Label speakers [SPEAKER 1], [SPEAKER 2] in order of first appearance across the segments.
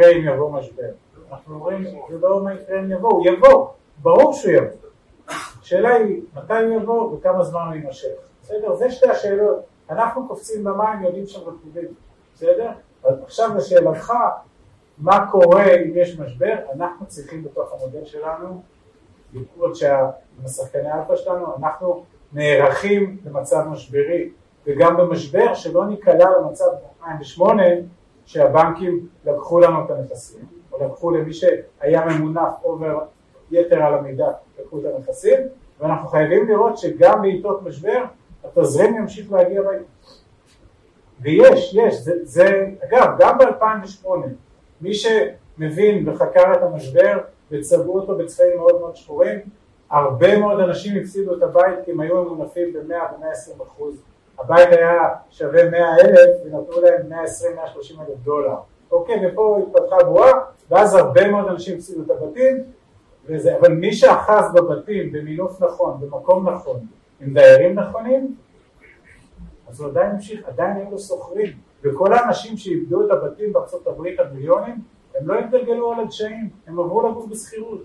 [SPEAKER 1] אם יבוא משבר. אנחנו אומרים, זה לא מה יקרה אם יבוא, הוא יבוא, ברור שהוא יבוא. השאלה היא, מתי הוא יבוא וכמה זמן הוא יימשך. בסדר? זה שתי השאלות. אנחנו קופצים במים, יודעים שם רקובים. בסדר? אז עכשיו לשאלתך, מה קורה אם יש משבר? אנחנו צריכים בתוך המודל שלנו, לקרות שהשחקני אלפא שלנו, אנחנו נערכים למצב משברי, וגם במשבר שלא ניקלע למצב ב-2008 שהבנקים לקחו לנו את הנכסים, או לקחו למי שהיה ממונף אובר יתר על המידה, לקחו את הנכסים, ואנחנו חייבים לראות שגם בעיתות משבר התזרים ימשיך להגיע בעיתות. ויש, יש, זה, זה אגב, גם ב-2008, מי שמבין וחקר את המשבר וצבעו אותו בצבעים מאוד מאוד שחורים, הרבה מאוד אנשים הפסידו את הבית כי הם היו ממונפים ב-100 ו-120 אחוז הבית היה שווה 100 אלף ונתנו להם 120-130 אלף דולר. אוקיי, ופה התפתחה בועה, ואז הרבה מאוד אנשים הפסידו את הבתים, וזה, אבל מי שאחז בבתים במינוף נכון, במקום נכון, עם דיירים נכונים, אז הוא עדיין המשיך, עדיין היו לו שוכרים, וכל האנשים שאיבדו את הבתים בארצות הברית, המיליונים, הם לא התגלגלו על הדשאים, הם עברו לגור בשכירות.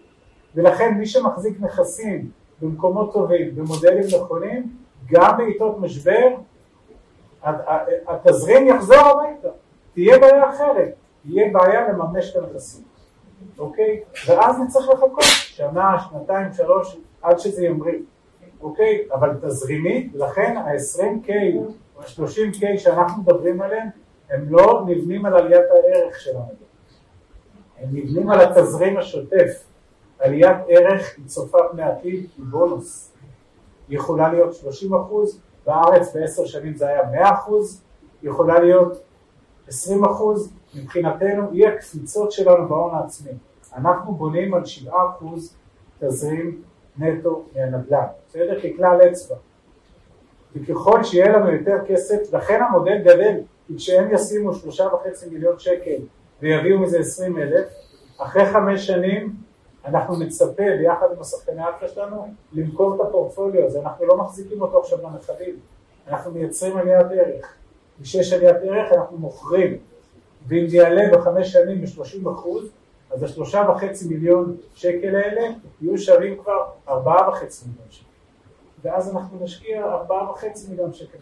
[SPEAKER 1] ולכן מי שמחזיק נכסים במקומות טובים, במודלים נכונים, גם בעיתות משבר, התזרים יחזור הביתה, תהיה בעיה אחרת, תהיה בעיה לממש את הנכסים, אוקיי? ואז נצטרך לחכות שנה, שנתיים, שלוש, עד שזה ימריא, אוקיי? אבל תזרימית, לכן ה-20K או ה-30K שאנחנו מדברים עליהם, הם לא נבנים על עליית הערך שלנו, הם נבנים על התזרים השוטף. עליית ערך היא צופה פני עתיד, היא בונוס. יכולה להיות 30 אחוז, בארץ בעשר שנים זה היה 100 אחוז, יכולה להיות 20 אחוז, מבחינתנו היא הקפיצות שלנו בהון העצמי. אנחנו בונים על 7 אחוז תזרים נטו מהנדל"ן, בסדר? ככלל אצבע. וככל שיהיה לנו יותר כסף, לכן המודל גדל, כי כשהם ישימו שלושה וחצי מיליון שקל ויביאו מזה עשרים אלף, אחרי חמש שנים אנחנו נצפה ביחד עם השחקני אלפא שלנו למכור את הפורטפוליו הזה, אנחנו לא מחזיקים אותו עכשיו לנכדים, אנחנו מייצרים עליית ערך, כשיש עליית ערך אנחנו מוכרים, ואם זה יעלה בחמש שנים ב-30 אחוז, אז השלושה וחצי מיליון שקל האלה יהיו שווים כבר ארבעה וחצי מיליון שקל. ואז אנחנו נשקיע ארבעה וחצי מיליון שקל,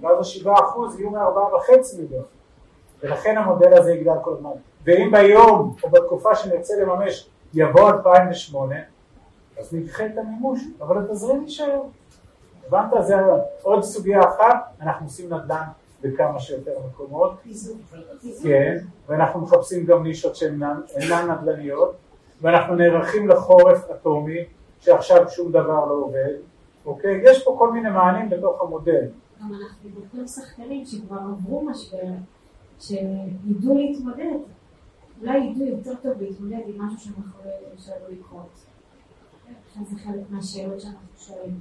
[SPEAKER 1] ואז השבעה אחוז יהיו מארבעה וחצי מיליון. ולכן המודל הזה יגדל כל הזמן. ואם ביום או בתקופה שנרצה לממש יבוא 2008, אז נדחה את המימוש, אבל התזרים יישאר. הבנת? זה עוד סוגיה אחת, אנחנו עושים נדל"ן בכמה שיותר מקומות, כן, ואנחנו מחפשים גם נישות שאינן נדל"ניות, ואנחנו נערכים לחורף אטומי, שעכשיו שום דבר לא עובד, אוקיי? יש פה כל מיני מענים בתוך המודל.
[SPEAKER 2] גם אנחנו בוחרים שחקנים שכבר עברו משבר, שידעו להתמודד. אולי ידעו יותר טוב להתמודד עם משהו שאנחנו לא יודעים לקרות. עכשיו זה חלק מהשאלות שאנחנו שואלים.